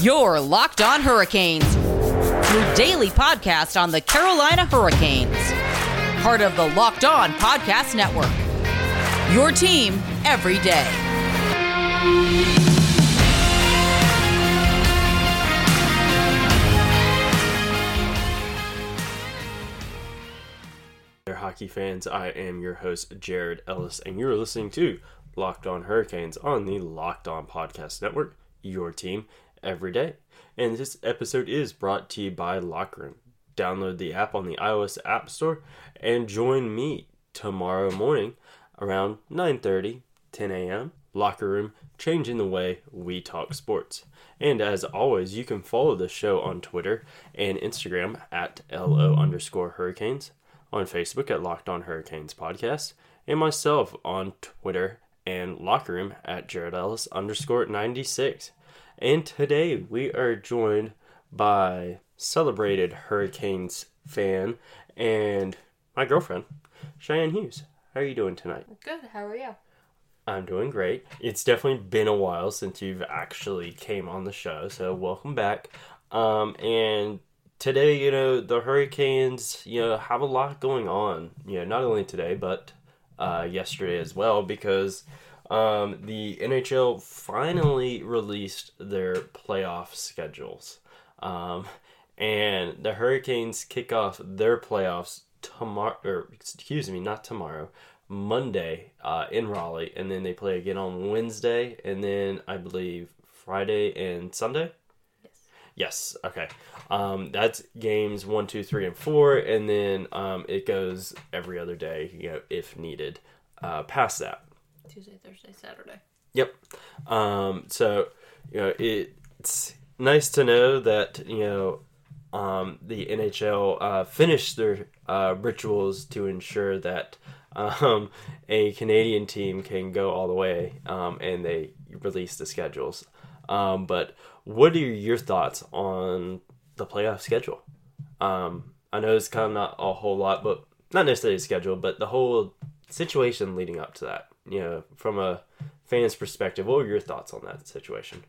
Your Locked On Hurricanes, your daily podcast on the Carolina Hurricanes. Part of the Locked On Podcast Network. Your team every day. Hockey fans. I am your host, Jared Ellis, and you're listening to Locked On Hurricanes on the Locked On Podcast Network, your team every day. And this episode is brought to you by Locker Room. Download the app on the iOS App Store and join me tomorrow morning around 9:30, 10 a.m. Locker Room, changing the way we talk sports. And as always, you can follow the show on Twitter and Instagram at LO underscore Hurricanes, on Facebook at Locked On Hurricanes Podcast, and myself on Twitter and Locker Room at Jared Ellis underscore 96. And today we are joined by celebrated Hurricanes fan and my girlfriend, Cheyenne Hughes. How are you doing tonight? Good. How are you? I'm doing great. It's definitely been a while since you've actually came on the show, so welcome back. Um, and today, you know, the Hurricanes, you know, have a lot going on. You know, not only today, but uh, yesterday as well, because um, the NHL finally released their playoff schedules. Um, and the Hurricanes kick off their playoffs tomorrow, or excuse me, not tomorrow, Monday uh, in Raleigh, and then they play again on Wednesday, and then I believe Friday and Sunday. Yes. Yes. Okay. Um, that's games one, two, three, and four, and then um, it goes every other day, you know, if needed. Uh, past that. Tuesday, Thursday, Saturday. Yep. Um, so you know, it's nice to know that you know um, the NHL uh, finished their uh, rituals to ensure that um, a Canadian team can go all the way, um, and they release the schedules. Um, but what are your thoughts on the playoff schedule? Um, I know it's kind of not a whole lot, but not necessarily a schedule, but the whole situation leading up to that. You know, from a fan's perspective, what were your thoughts on that situation?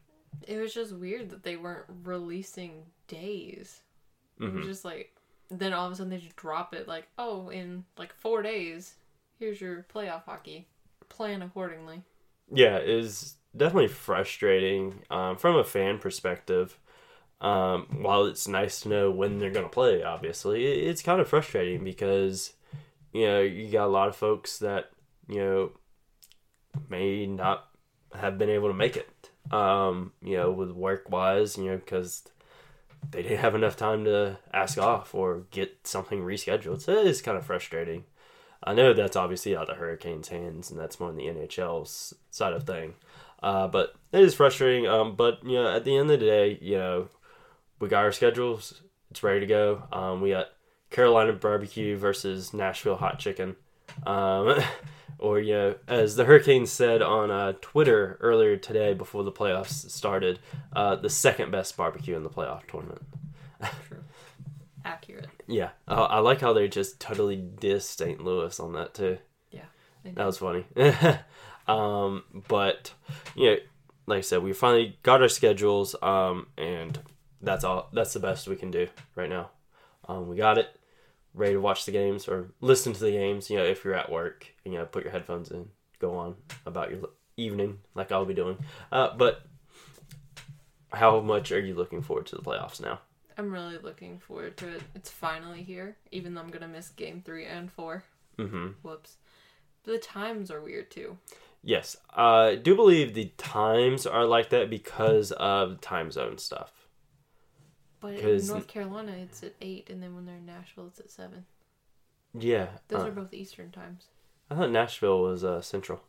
It was just weird that they weren't releasing days. It was just like, then all of a sudden they just drop it like, oh, in like four days, here's your playoff hockey. Plan accordingly. Yeah, it is definitely frustrating um, from a fan perspective. Um, while it's nice to know when they're going to play, obviously, it's kind of frustrating because, you know, you got a lot of folks that, you know, may not have been able to make it, um, you know, with work wise, you know, because they didn't have enough time to ask off or get something rescheduled. So it is kind of frustrating. I know that's obviously out of the Hurricanes' hands, and that's more on the NHL's side of thing. Uh, but it is frustrating. Um, but you know, at the end of the day, you know, we got our schedules. It's ready to go. Um, we got Carolina barbecue versus Nashville hot chicken. Um, or you know, as the Hurricanes said on uh, Twitter earlier today before the playoffs started, uh, the second best barbecue in the playoff tournament. True. Accurate. Yeah, uh, I like how they just totally diss St. Louis on that too. Yeah. That was funny. um, but you know, like I said, we finally got our schedules, um, and that's all. That's the best we can do right now. Um, we got it. Ready to watch the games or listen to the games. You know, if you're at work, you know, put your headphones in, go on about your evening, like I'll be doing. Uh, but how much are you looking forward to the playoffs now? I'm really looking forward to it. It's finally here, even though I'm going to miss game three and four. Mm-hmm. Whoops. But the times are weird too. Yes, I do believe the times are like that because of time zone stuff. But in North Carolina, it's at 8, and then when they're in Nashville, it's at 7. Yeah, Those uh, are both Eastern times. I thought Nashville was uh, central.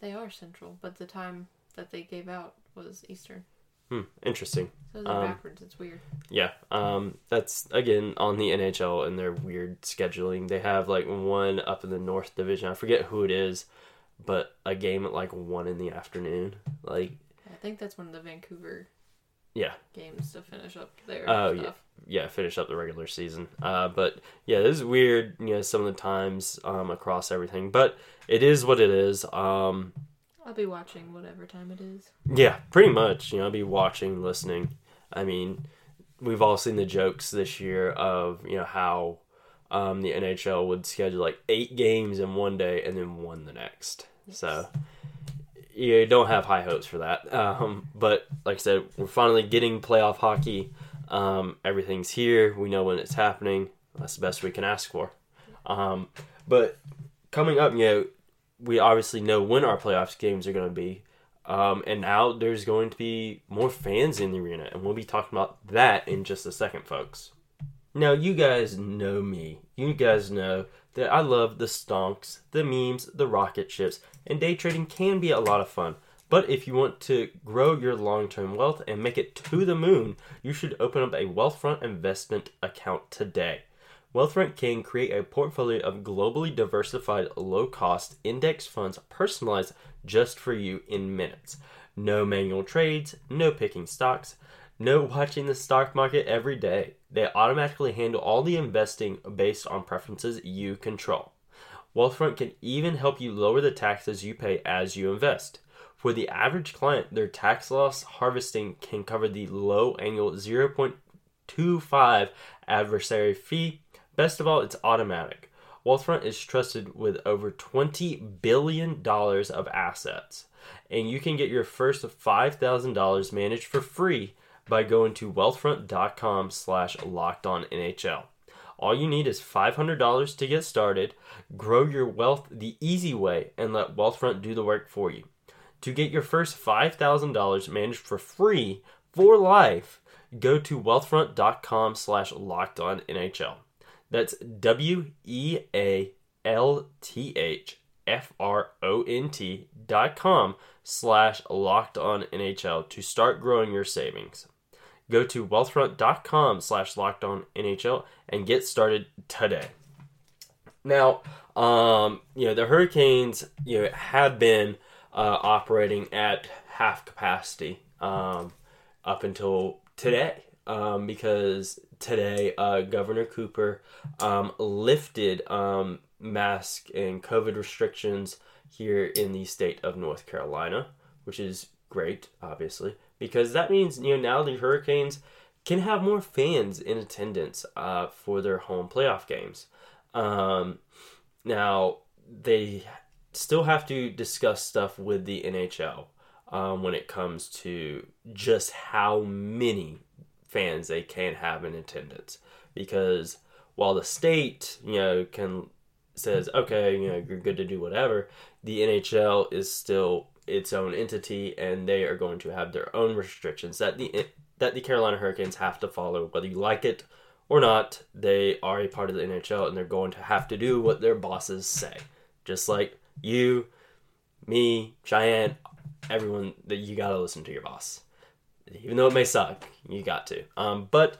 They are Central, but the time that they gave out was Eastern. Hmm, interesting. So they're Um, backwards. It's weird. Yeah, um, that's again on the NHL and their weird scheduling. They have like one up in the North Division. I forget who it is, but a game at like one in the afternoon. Like, I think that's one of the Vancouver yeah, games to finish up there. Oh, stuff. yeah, finish up the regular season. Uh, but yeah, this is weird. You know, some of the times um, across everything, but it is what it is. Um, I'll be watching whatever time it is. Yeah, pretty much. You know, I'll be watching, listening. I mean, we've all seen the jokes this year of you know how um, the NHL would schedule like eight games in one day and then one the next. Yes. So you don't have high hopes for that. Um, but like I said, we're finally getting playoff hockey. Um, everything's here. We know when it's happening. That's the best we can ask for. Um, but coming up, you know, we obviously know when our playoffs games are going to be. Um, and now there's going to be more fans in the arena, and we'll be talking about that in just a second, folks. Now, you guys know me. You guys know that I love the stonks, the memes, the rocket ships, and day trading can be a lot of fun. But if you want to grow your long term wealth and make it to the moon, you should open up a Wealthfront investment account today. Wealthfront can create a portfolio of globally diversified, low cost index funds personalized just for you in minutes. No manual trades, no picking stocks, no watching the stock market every day. They automatically handle all the investing based on preferences you control. Wealthfront can even help you lower the taxes you pay as you invest. For the average client, their tax loss harvesting can cover the low annual 0.25 advisory fee. Best of all, it's automatic. Wealthfront is trusted with over $20 billion of assets, and you can get your first $5,000 managed for free by going to wealthfront.com slash locked on NHL. All you need is $500 to get started. Grow your wealth the easy way and let Wealthfront do the work for you. To get your first $5,000 managed for free for life, go to wealthfront.com slash locked on NHL. That's W E A L T H F R O N T dot com slash locked on NHL to start growing your savings. Go to wealthfront.com slash locked on NHL and get started today. Now, um, you know, the Hurricanes, you know, have been uh, operating at half capacity um, up until today um, because today uh, Governor Cooper um, lifted um, mask and COVID restrictions here in the state of North Carolina, which is great, obviously, because that means you know now the Hurricanes can have more fans in attendance uh, for their home playoff games. Um, now they still have to discuss stuff with the NHL um, when it comes to just how many fans they can have in attendance because while the state you know can says okay you know you're good to do whatever the NHL is still its own entity and they are going to have their own restrictions that the that the Carolina Hurricanes have to follow whether you like it or not. They are a part of the NHL and they're going to have to do what their bosses say. Just like you me Cheyenne everyone that you got to listen to your boss. Even though it may suck, you got to. Um, but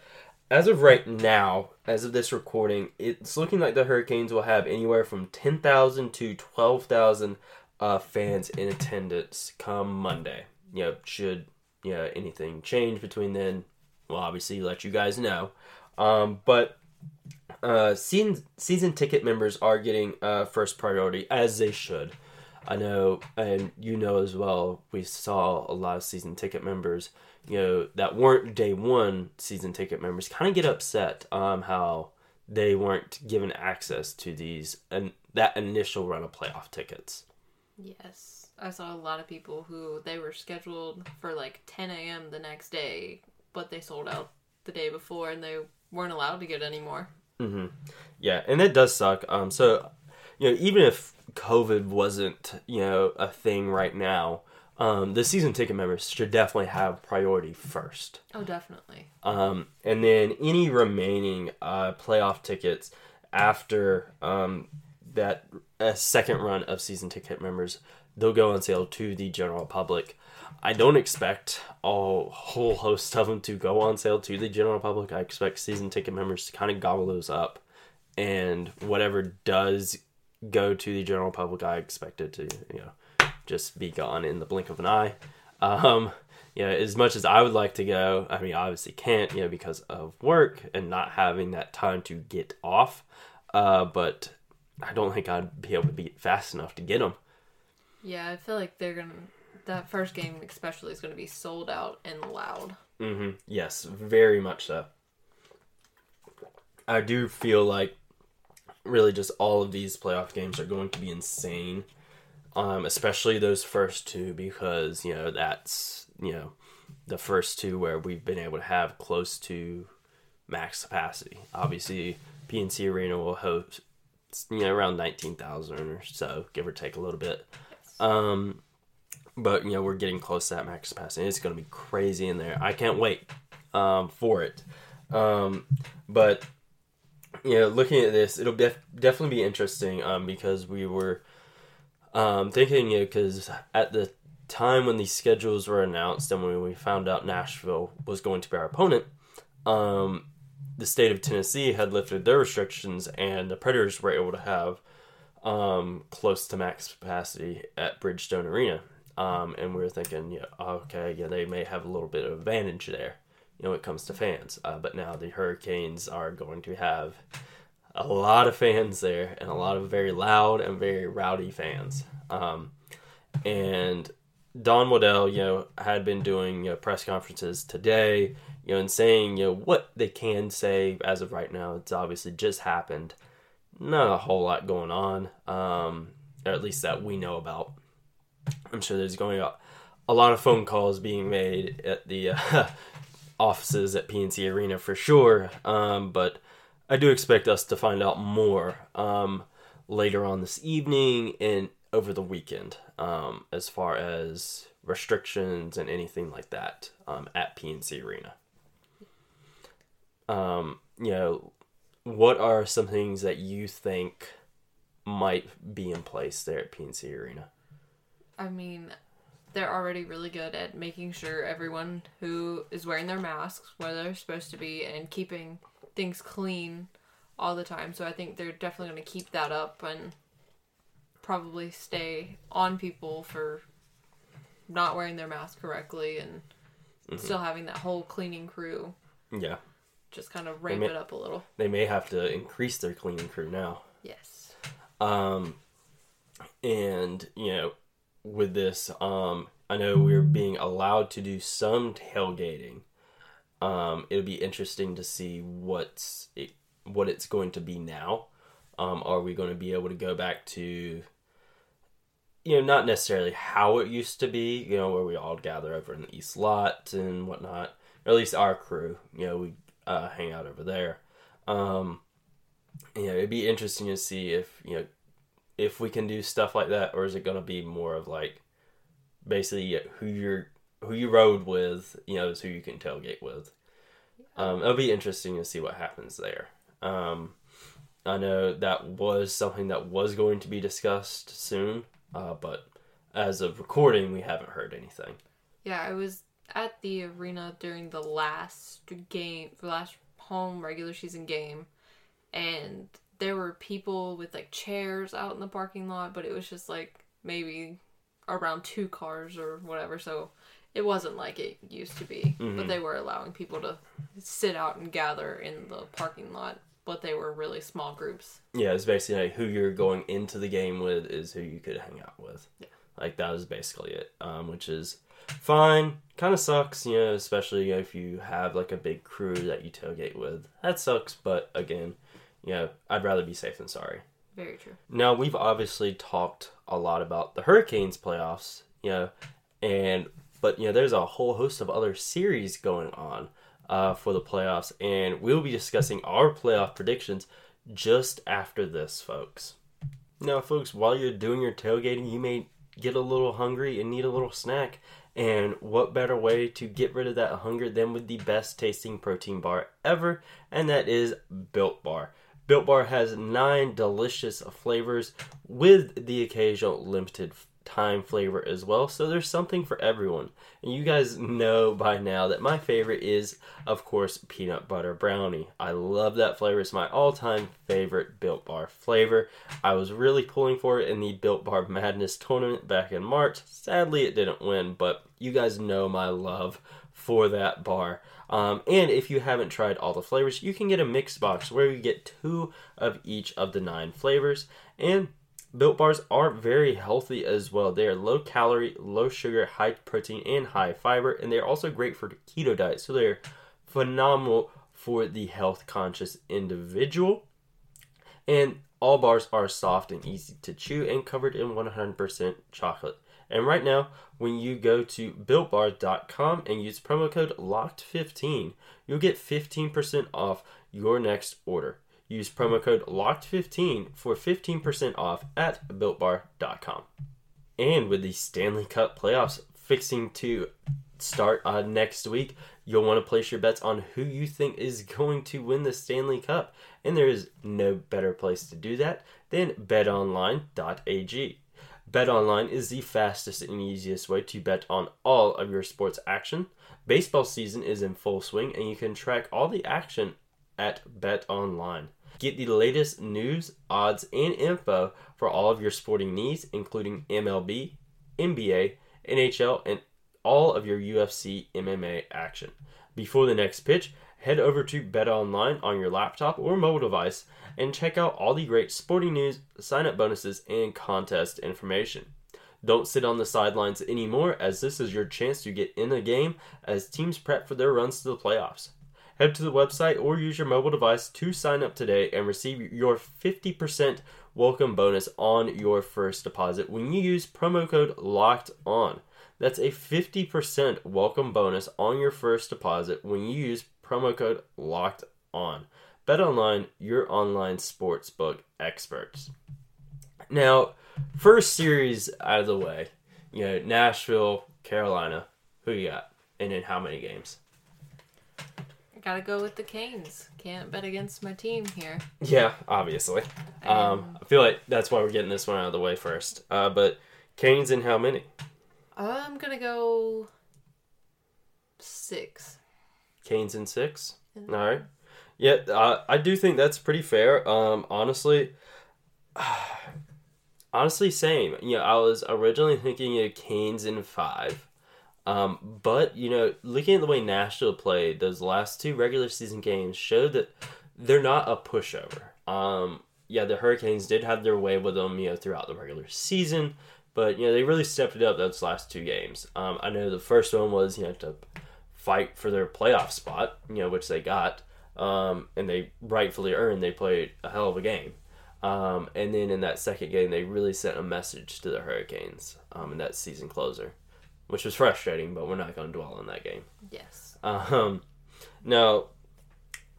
as of right now, as of this recording, it's looking like the Hurricanes will have anywhere from 10,000 to 12,000 uh, fans in attendance come Monday. You know, should you know, anything change between then, we'll obviously let you guys know. Um, but uh, season, season ticket members are getting uh, first priority, as they should. I know, and you know as well, we saw a lot of season ticket members you know that weren't day one season ticket members kind of get upset um how they weren't given access to these and that initial run of playoff tickets. Yes, I saw a lot of people who they were scheduled for like 10 a.m. the next day, but they sold out the day before and they weren't allowed to get any more. Mm-hmm. Yeah, and it does suck. Um, so you know, even if COVID wasn't you know a thing right now, um, the season ticket members should definitely have priority first. Oh, definitely. Um, and then any remaining uh, playoff tickets after um, that uh, second run of season ticket members, they'll go on sale to the general public. I don't expect a whole host of them to go on sale to the general public. I expect season ticket members to kind of gobble those up, and whatever does go to the general public, I expect it to you know just be gone in the blink of an eye. Um, you know, as much as I would like to go, I mean, obviously can't, you know, because of work and not having that time to get off. Uh, but I don't think I'd be able to be fast enough to get them. Yeah, I feel like they're gonna that first game especially is going to be sold out and loud. hmm Yes, very much so. I do feel like really just all of these playoff games are going to be insane. Um, especially those first two because, you know, that's, you know, the first two where we've been able to have close to max capacity. Obviously, PNC Arena will host, you know, around 19,000 or so, give or take a little bit. Um, but, you know, we're getting close to that max capacity. It's going to be crazy in there. I can't wait um, for it. Um, but, you know, looking at this, it'll def- definitely be interesting um, because we were um, thinking, you know, because at the time when these schedules were announced and when we found out Nashville was going to be our opponent, um, the state of Tennessee had lifted their restrictions and the Predators were able to have um, close to max capacity at Bridgestone Arena. Um, and we were thinking, yeah, okay, yeah, they may have a little bit of advantage there, you know, when it comes to fans. Uh, but now the Hurricanes are going to have a lot of fans there and a lot of very loud and very rowdy fans. Um, and Don Waddell, you know, had been doing you know, press conferences today, you know, and saying, you know, what they can say as of right now. It's obviously just happened. Not a whole lot going on, um, or at least that we know about. I'm sure there's going a lot of phone calls being made at the uh, offices at PNC Arena for sure. Um, but I do expect us to find out more um, later on this evening and over the weekend um, as far as restrictions and anything like that um, at PNC Arena. Um, you know, what are some things that you think might be in place there at PNC Arena? I mean, they're already really good at making sure everyone who is wearing their masks where they're supposed to be and keeping things clean all the time. So I think they're definitely going to keep that up and probably stay on people for not wearing their mask correctly and still having that whole cleaning crew Yeah, just kind of ramp may- it up a little. they may have to increase their cleaning crew now. Yes. Um, and you know, with this, um, I know we're being allowed to do some tailgating. Um, it'll be interesting to see what's it, what it's going to be now. Um, are we going to be able to go back to, you know, not necessarily how it used to be, you know, where we all gather over in the East Lot and whatnot, or at least our crew, you know, we uh, hang out over there. Um, you know, it'd be interesting to see if you know if we can do stuff like that, or is it going to be more of like basically who you're who you rode with, you know, is who you can tailgate with. Um, it'll be interesting to see what happens there. Um, I know that was something that was going to be discussed soon, uh, but as of recording, we haven't heard anything. Yeah, I was at the arena during the last game, the last home regular season game, and there were people with like chairs out in the parking lot, but it was just like maybe around two cars or whatever. So it wasn't like it used to be, but they were allowing people to sit out and gather in the parking lot, but they were really small groups. Yeah, it's basically like who you're going into the game with is who you could hang out with. Yeah. Like that is basically it, um, which is fine. Kind of sucks, you know, especially if you have like a big crew that you tailgate with. That sucks, but again, you know, I'd rather be safe than sorry. Very true. Now we've obviously talked a lot about the Hurricanes playoffs, you know, and but you know there's a whole host of other series going on uh, for the playoffs, and we'll be discussing our playoff predictions just after this, folks. Now, folks, while you're doing your tailgating, you may get a little hungry and need a little snack. And what better way to get rid of that hunger than with the best tasting protein bar ever, and that is Built Bar. Built Bar has nine delicious flavors with the occasional limited time flavor as well. So there's something for everyone. And you guys know by now that my favorite is, of course, peanut butter brownie. I love that flavor. It's my all time favorite Built Bar flavor. I was really pulling for it in the Built Bar Madness tournament back in March. Sadly, it didn't win, but you guys know my love for that bar. Um, and if you haven't tried all the flavors, you can get a mixed box where you get two of each of the nine flavors. And Built bars are very healthy as well. They are low calorie, low sugar, high protein, and high fiber, and they're also great for keto diet. So they're phenomenal for the health conscious individual. And all bars are soft and easy to chew and covered in 100% chocolate. And right now, when you go to builtbar.com and use promo code LOCKED15, you'll get 15% off your next order. Use promo code LOCKED15 for 15% off at builtbar.com. And with the Stanley Cup playoffs fixing to start uh, next week, you'll want to place your bets on who you think is going to win the Stanley Cup. And there is no better place to do that than betonline.ag. BetOnline is the fastest and easiest way to bet on all of your sports action. Baseball season is in full swing, and you can track all the action at BetOnline. Get the latest news, odds, and info for all of your sporting needs, including MLB, NBA, NHL, and all of your UFC MMA action. Before the next pitch, head over to BetOnline on your laptop or mobile device and check out all the great sporting news, sign up bonuses, and contest information. Don't sit on the sidelines anymore, as this is your chance to get in the game as teams prep for their runs to the playoffs. Head to the website or use your mobile device to sign up today and receive your 50% welcome bonus on your first deposit when you use promo code LOCKED ON. That's a 50% welcome bonus on your first deposit when you use promo code LOCKED ON. BetOnline, your online sportsbook experts. Now, first series out of the way, you know, Nashville, Carolina. Who you got? And in how many games? I gotta go with the Canes. Can't bet against my team here. Yeah, obviously. Um, I feel like that's why we're getting this one out of the way first. Uh, but Canes in how many? I'm gonna go six. Canes in six. All right. Yeah, uh, I do think that's pretty fair. Um, honestly, honestly, same. You know, I was originally thinking of Canes in five. Um, but you know, looking at the way Nashville played those last two regular season games showed that they're not a pushover. Um, yeah, the Hurricanes did have their way with them, you know, throughout the regular season, but you know they really stepped it up those last two games. Um, I know the first one was you know to fight for their playoff spot, you know, which they got, um, and they rightfully earned. They played a hell of a game. Um, and then in that second game, they really sent a message to the Hurricanes um, in that season closer, which was frustrating, but we're not going to dwell on that game. Yes. Um, now,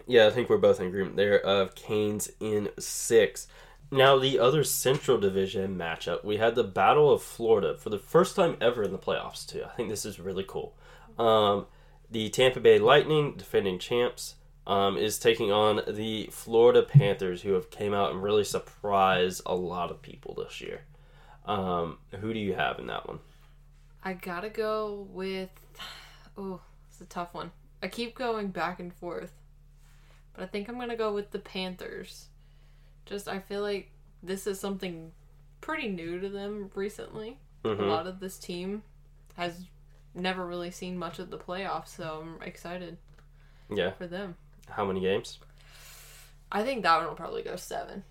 yeah, I think we're both in agreement there of Canes in six. Now, the other Central Division matchup, we had the Battle of Florida for the first time ever in the playoffs, too. I think this is really cool. Um, the Tampa Bay Lightning, defending champs, um, is taking on the Florida Panthers, who have came out and really surprised a lot of people this year. Um, who do you have in that one? I gotta go with. Oh, it's a tough one. I keep going back and forth, but I think I'm gonna go with the Panthers. Just I feel like this is something pretty new to them recently. Mhm. A lot of this team has never really seen much of the playoffs, so I'm excited Yeah. for them. How many games? I think that one will probably go seven.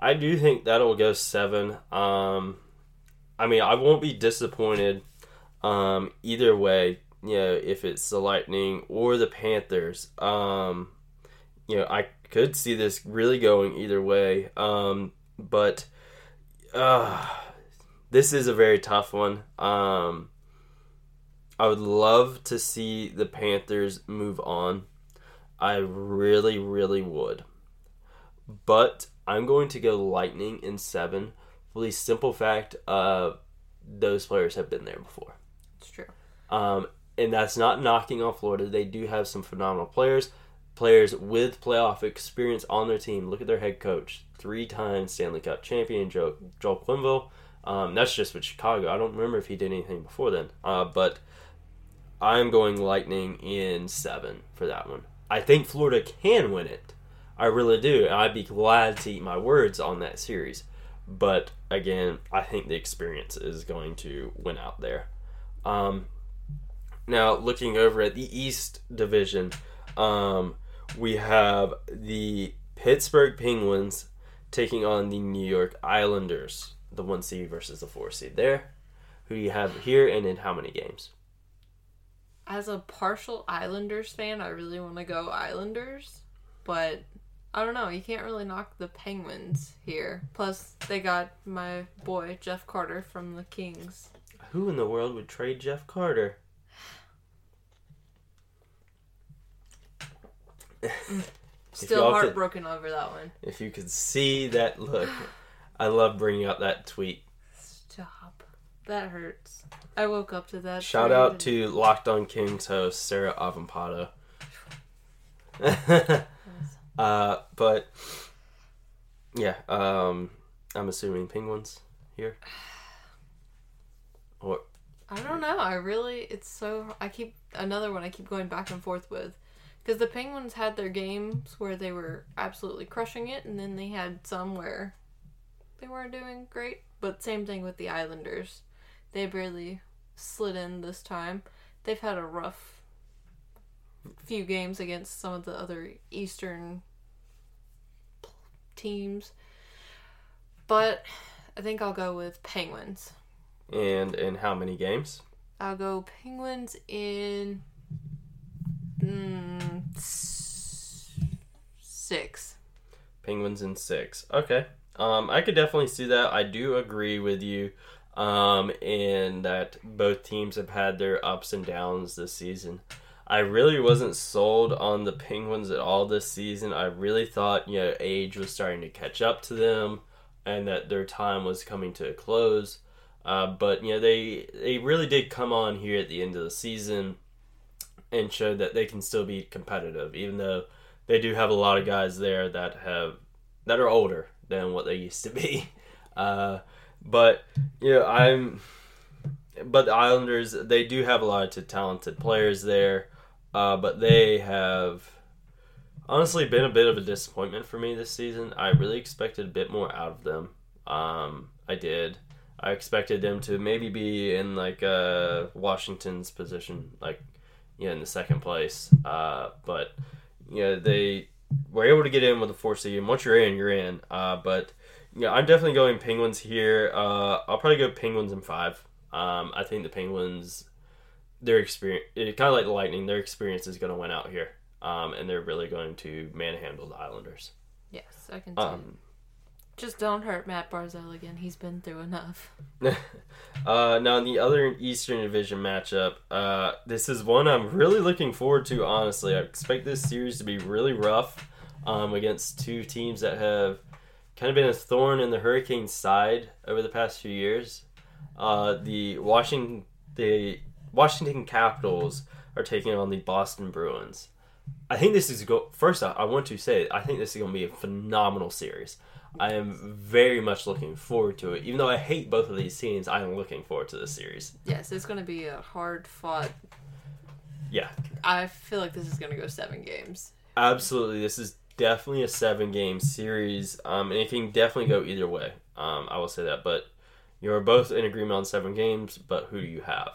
I do think that'll go seven. Um, I mean, I won't be disappointed um, either way. You know, if it's the Lightning or the Panthers. Um, you know, I could see this really going either way. Um, but uh, this is a very tough one. Um, I would love to see the Panthers move on. I really, really would. But I'm going to go Lightning in seven for the simple fact uh, those players have been there before. It's true. Um, and that's not knocking on Florida. They do have some phenomenal players, players with playoff experience on their team. Look at their head coach, three time Stanley Cup champion, Joe, Joel Quenneville. Um, that's just with Chicago. I don't remember if he did anything before then. Uh, but I'm going Lightning in seven for that one. I think Florida can win it. I really do. And I'd be glad to eat my words on that series. But again, I think the experience is going to win out there. Um, now, looking over at the East Division, um, we have the Pittsburgh Penguins taking on the New York Islanders. the one seed versus the four seed there. Who do you have here, and in how many games? As a partial Islanders fan, I really want to go Islanders, but I don't know. You can't really knock the Penguins here. Plus, they got my boy Jeff Carter from the Kings. Who in the world would trade Jeff Carter? Still y'all could- heartbroken over that one. If you could see that look, I love bringing up that tweet. Stop. That hurts. I woke up to that. Shout out and- to Locked On Kings host Sarah Avampado. uh, but yeah, um, I'm assuming Penguins here. Or I don't know. I really, it's so. I keep another one. I keep going back and forth with, because the Penguins had their games where they were absolutely crushing it, and then they had some where they weren't doing great. But same thing with the Islanders. They barely slid in this time. They've had a rough few games against some of the other Eastern teams, but I think I'll go with Penguins. And in how many games? I'll go Penguins in mm, six. Penguins in six. Okay. Um, I could definitely see that. I do agree with you. Um, in that both teams have had their ups and downs this season. I really wasn't sold on the Penguins at all this season. I really thought, you know, age was starting to catch up to them and that their time was coming to a close. Uh, but, you know, they, they really did come on here at the end of the season and showed that they can still be competitive, even though they do have a lot of guys there that have that are older than what they used to be. Uh, but you know, I'm. But the Islanders, they do have a lot of talented players there, uh, but they have honestly been a bit of a disappointment for me this season. I really expected a bit more out of them. Um, I did. I expected them to maybe be in like uh, Washington's position, like you know, in the second place. Uh, but you know, they were able to get in with the four seed. And once you're in, you're in. Uh, but yeah, I'm definitely going Penguins here. Uh, I'll probably go Penguins in five. Um, I think the Penguins, their experience, kind of like the Lightning, their experience is going to win out here, um, and they're really going to manhandle the Islanders. Yes, I can. Um, Just don't hurt Matt Barzal again. He's been through enough. uh, now in the other Eastern Division matchup, uh, this is one I'm really looking forward to. Honestly, I expect this series to be really rough um, against two teams that have kind of been a thorn in the Hurricanes' side over the past few years. Uh, the Washington the Washington Capitals are taking on the Boston Bruins. I think this is go. First, off, I want to say I think this is going to be a phenomenal series. I am very much looking forward to it. Even though I hate both of these teams, I am looking forward to this series. Yes, it's going to be a hard fought. Yeah, I feel like this is going to go seven games. absolutely. This is definitely a seven game series, um, and it can definitely go either way. Um, I will say that, but you're both in agreement on seven games. But who do you have?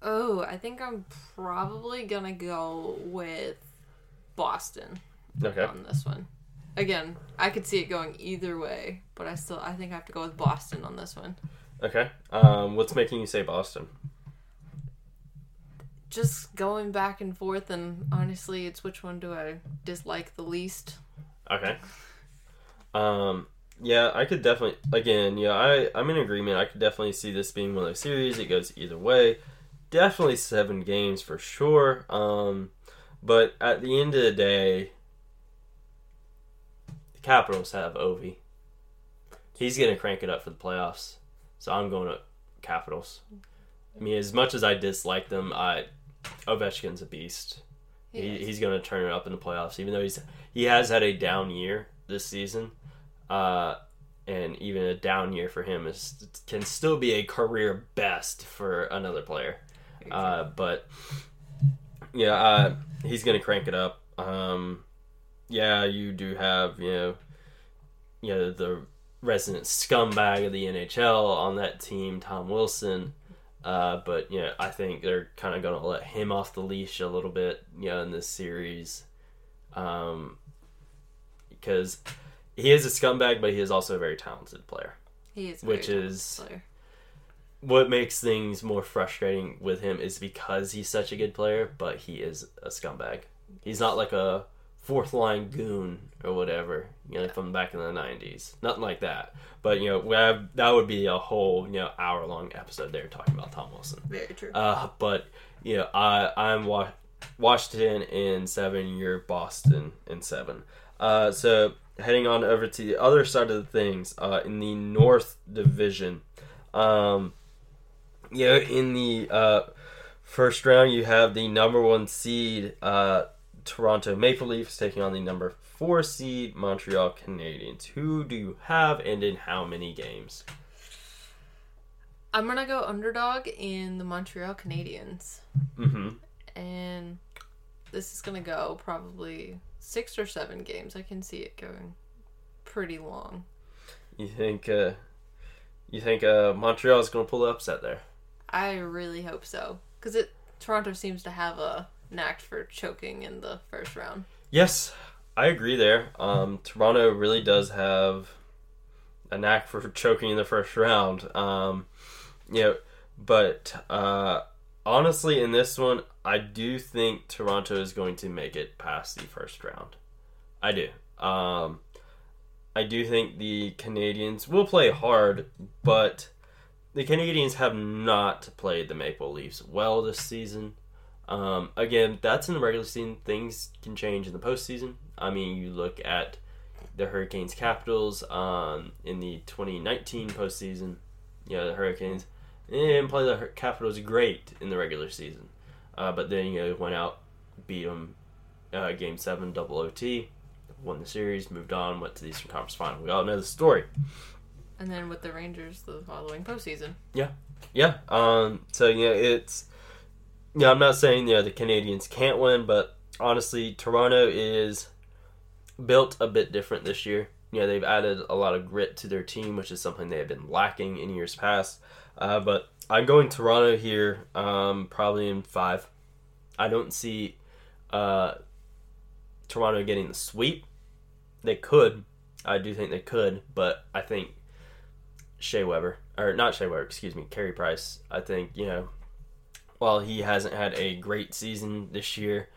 Oh, I think I'm probably going to go with Boston Okay. on this one. Again, I could see it going either way, but I still I think I have to go with Boston on this one. Okay. Um, what's making you say Boston? Just going back and forth, and honestly, it's which one do I dislike the least? Okay. Um. Yeah, I could definitely. Again, yeah, I I'm in agreement. I could definitely see this being one of those series. It goes either way. Definitely seven games for sure. Um, but at the end of the day, Capitals have Ovi. He's gonna crank it up for the playoffs. So I'm going to Capitals. I mean, as much as I dislike them, I Ovechkin's a beast. He, Yes. he's going to turn it up in the playoffs, even though he's he has had a down year this season, uh, and even a down year for him is can still be a career best for another player. Uh, but yeah, uh, he's going to crank it up. Um, yeah, you do have you know, you know the resident scumbag of the NHL on that team, Tom Wilson. Uh, but you know, I think they're kind of going to let him off the leash a little bit, you know, in this series, um, because he is a scumbag, but he is also a very talented player. He is, very Which is- player. what makes things more frustrating with him is because he's such a good player, but he is a scumbag. He's not like a fourth line goon or whatever, you know, from back in the '90s. Nothing like that. But you know, have, that would be a whole you know hour long episode there talking about Tom Wilson. very true. Uh, but you know, I I'm wa- Washington in seven. You're Boston in seven. Uh, so heading on over to the other side of the things, uh, in the North Division, um, you know, in the uh, first round, you have the number one seed uh, Toronto Maple Leafs taking on the number four seed Montreal Canadiens. Who do you have, and in how many games? I'm gonna go underdog in the Montreal Canadiens, Mm-hmm. and this is gonna go probably six or seven games. I can see it going pretty long. You think uh, you think uh, Montreal is going to pull the upset there? I really hope so, because it Toronto seems to have a knack for choking in the first round. Yes, I agree there. Um, Toronto really does have a knack for choking in the first round. Um, you know, but uh, honestly, in this one, I do think Toronto is going to make it past the first round. I do. Um, I do think the Canadiens will play hard, but the Canadiens have not played the Maple Leafs well this season. Um, again, that's in the regular season. Things can change in the postseason. I mean, you look at the Hurricanes Capitals um, in the 2019 postseason. You know, the Hurricanes they didn't play the Capitals great in the regular season, uh, but then you know went out, beat them, uh, game seven, double OT, won the series, moved on, went to the Eastern Conference Final. We all know the story. And then with the Rangers the following postseason. Yeah. Yeah. Um. So yeah, it's. Yeah, I'm not saying yeah the Canadiens can't win, but honestly, Toronto is built a bit different this year. You know, they've added a lot of grit to their team, which is something they have been lacking in years past. Uh, but I'm going Toronto here, um, probably in five. I don't see uh, Toronto getting the sweep. They could. I do think they could, but I think Shea Weber, or not Shea Weber, excuse me, Carey Price. I think you know, while he hasn't had a great season this year,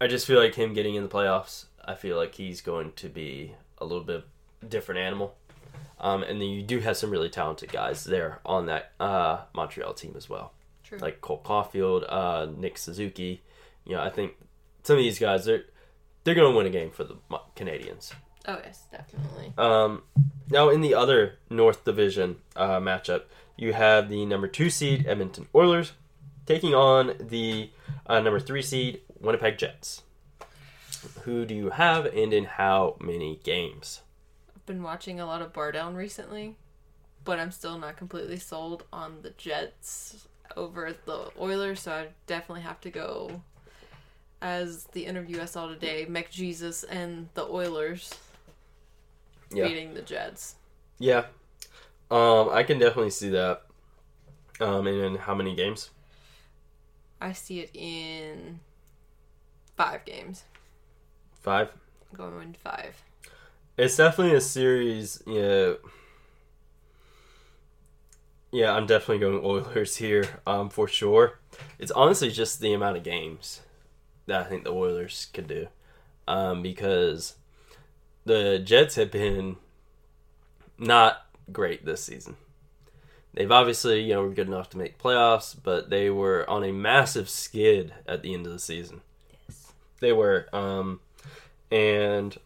I just feel like him getting in the playoffs. I feel like he's going to be a little bit different animal. Um, and then you do have some really talented guys there on that uh, Montreal team as well, True. like Cole Caufield, uh, Nick Suzuki. You know, I think some of these guys they're they're going to win a game for the Canadiens. oh yes, definitely. Um, now, in the other North Division uh, matchup, you have the number two seed Edmonton Oilers taking on the uh, number three seed Winnipeg Jets. Who do you have, and in how many games? I've been watching a lot of Bar Down recently, but I'm still not completely sold on the Jets over the Oilers, so I definitely have to go as the interview I saw today, McJesus and the Oilers Yeah, beating the Jets. yeah. Um, I can definitely see that. Um, and in how many games? I see it in five games. Five. Going five. It's definitely a series. Yeah, yeah. I'm definitely going Oilers here, um, for sure. It's honestly just the amount of games that I think the Oilers could do, um, because the Jets have been not great this season. They've obviously, you know, were good enough to make playoffs, but they were on a massive skid at the end of the season. Yes. They were, um, and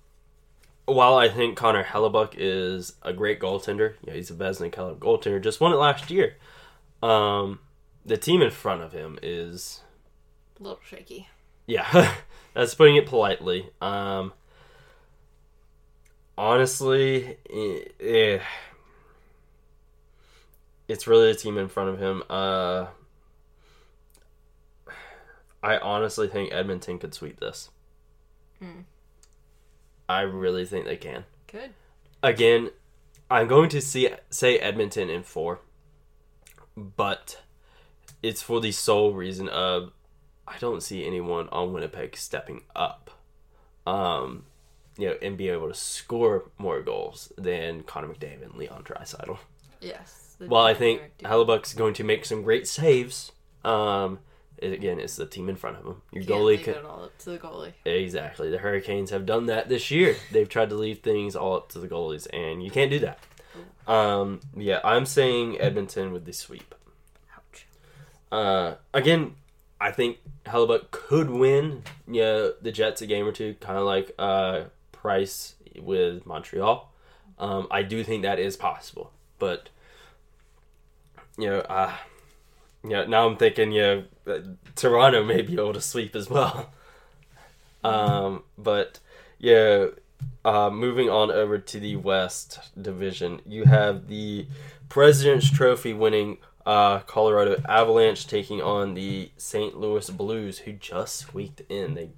while I think Connor Hellebuyck is a great goaltender, yeah, he's a Vezina caliber goaltender, just won it last year. Um, the team in front of him is, A little shaky. yeah, that's putting it politely. Um, honestly, eh, eh, it's really the team in front of him. Uh, I honestly think Edmonton could sweep this. Hmm. I really think they can. Good. Again, I'm going to see say Edmonton in four, but it's for the sole reason of I don't see anyone on Winnipeg stepping up. Um, you know, and be able to score more goals than Connor McDavid and Leon Draisaitl. Yes. The While I think. Hellebuyck's going to make some great saves, um, again, it's the team in front of him. Your Can't goalie can, all up to the goalie. Exactly. The Hurricanes have done that this year. They've tried to leave things all up to the goalies, and you can't do that. Um, yeah, I'm saying Edmonton with the sweep. Ouch. Uh, again, I think Hellebuck could win yeah, the Jets a game or two, kind of like uh, Price with Montreal. Um, I do think that is possible, but you know, uh, yeah. Now I'm thinking, yeah, uh, Toronto may be able to sweep as well. Um, but yeah, uh, moving on over to the West Division, you have the President's Trophy winning uh, Colorado Avalanche taking on the St. Louis Blues, who just squeaked in. They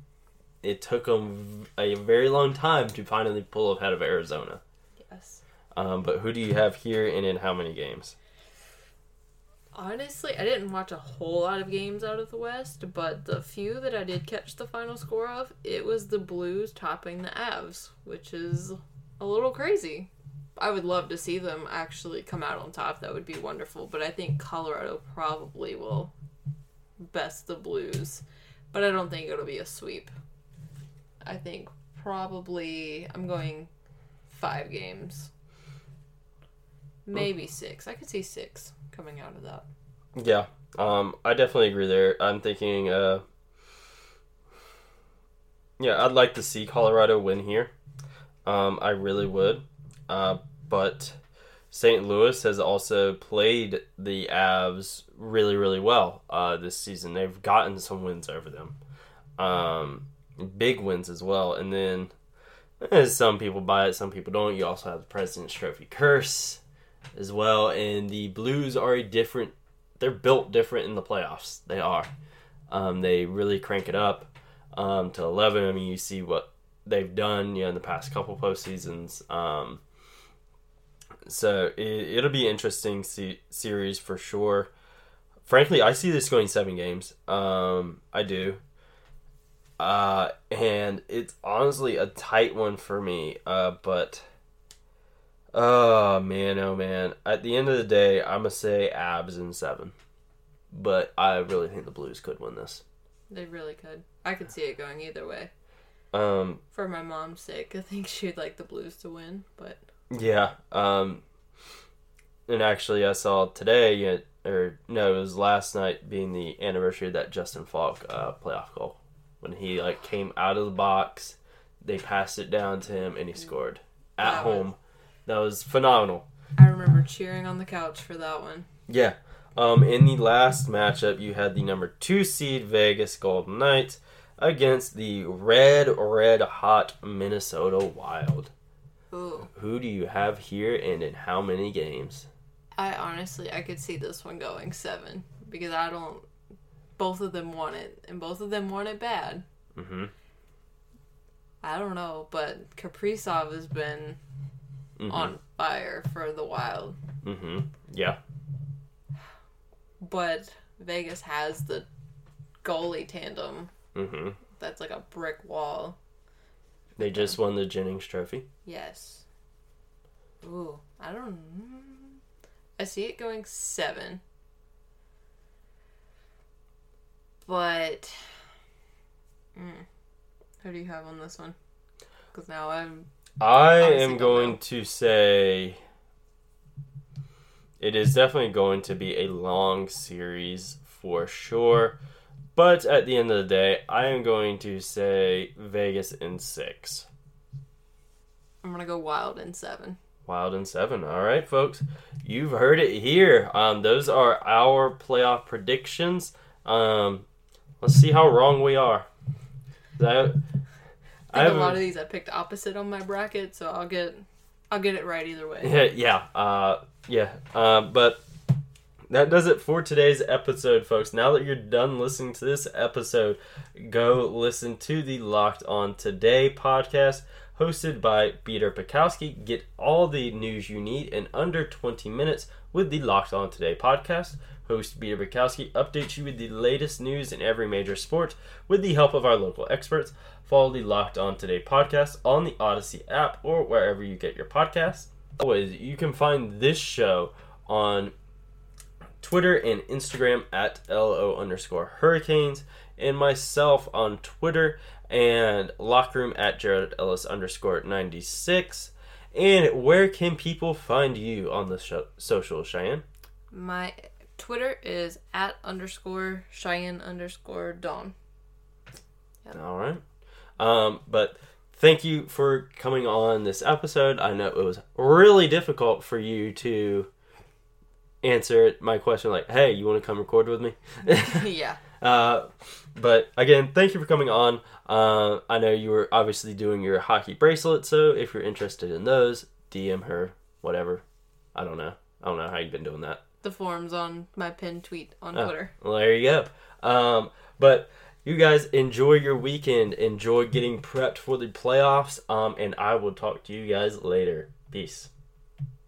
it took them a very long time to finally pull ahead of Arizona. Yes. Um, but who do you have here, and in how many games? Honestly, I didn't watch a whole lot of games out of the West, but the few that I did catch the final score of, it was the Blues topping the Avs, which is a little crazy. I would love to see them actually come out on top. That would be wonderful. But I think Colorado probably will best the Blues. But I don't think it'll be a sweep. I think probably I'm going five games. Maybe six. I could see six coming out of that. Yeah, um, I definitely agree there. I'm thinking, uh, yeah, I'd like to see Colorado win here. Um, I really would. Uh, but St. Louis has also played the Avs really, really well uh, this season. They've gotten some wins over them, um, big wins as well. And then, as some people buy it, some people don't. You also have the President's Trophy curse as well. And the Blues are a different. They're built different in the playoffs. They are. Um, they really crank it up um, to eleven. I mean, you see what they've done, you know, in the past couple postseasons. Um, so it, it'll be interesting se- series for sure. Frankly, I see this going seven games. Um, I do. Uh, and it's honestly a tight one for me. Uh, but oh man, oh man. At the end of the day, I'm gonna say Avs in seven. But I really think the Blues could win this. They really could. I could see it going either way. Um, For my mom's sake, I think she'd like the Blues to win, but Yeah. Um, and actually, I saw today, or no, it was last night, being the anniversary of that Justin Faulk uh, playoff goal when he like came out of the box, they passed it down to him, and he scored at That was- home. That was phenomenal. I remember cheering on the couch for that one. Yeah. Um, in the last matchup, you had the number two seed Vegas Golden Knights against the red, red hot Minnesota Wild. Ooh. Who do you have here, and in how many games? I honestly, I could see this one going seven because I don't. Both of them want it, and both of them want it bad. Mm-hmm. I don't know, but Kaprizov has been Mhm. on fire for the Wild, Mm-hmm. Yeah. but Vegas has the goalie tandem Mm-hmm. that's like a brick wall. They just won the Jennings Trophy. Yes. Ooh, I don't. I see it going seven, but mm, who do you have on this one? Because now I'm I Honestly, am going know. to say it is definitely going to be a long series for sure. But at the end of the day, I am going to say Vegas in six. I'm gonna go Wild in seven. Wild in seven. All right, folks. You've heard it here. Um, those are our playoff predictions. Um, let's see how wrong we are. That, I think have a lot of these I picked opposite on my bracket, so I'll get I'll get it right either way. Yeah, yeah, uh, yeah. Uh, but that does it for today's episode, folks. Now that you're done listening to this episode, go listen to the Locked On Today podcast hosted by Peter Bukowski. Get all the news you need in under 20 minutes with the Locked On Today podcast. Host Peter Bukowski updates you with the latest news in every major sport with the help of our local experts. Follow the Locked On Today podcast on the Audacy app or wherever you get your podcasts. Always, you can find this show on Twitter and Instagram at LO underscore hurricanes, and myself on Twitter and Lockroom at Jared Ellis underscore 96. And where can people find you on the show, social, Cheyenne? My Twitter is at underscore Cheyenne underscore Dawn. All right. Um, but thank you for coming on this episode. I know it was really difficult for you to answer my question like, hey, you want to come record with me? yeah. Uh, but again, thank you for coming on. Uh, I know you were obviously doing your hockey bracelet, so if you're interested in those, DM her, whatever. I don't know. I don't know how you've been doing that. The forms on my pinned tweet on Oh, Twitter. Well, there you go. Um, but you guys enjoy your weekend. Enjoy getting prepped for the playoffs. Um, and I will talk to you guys later. Peace.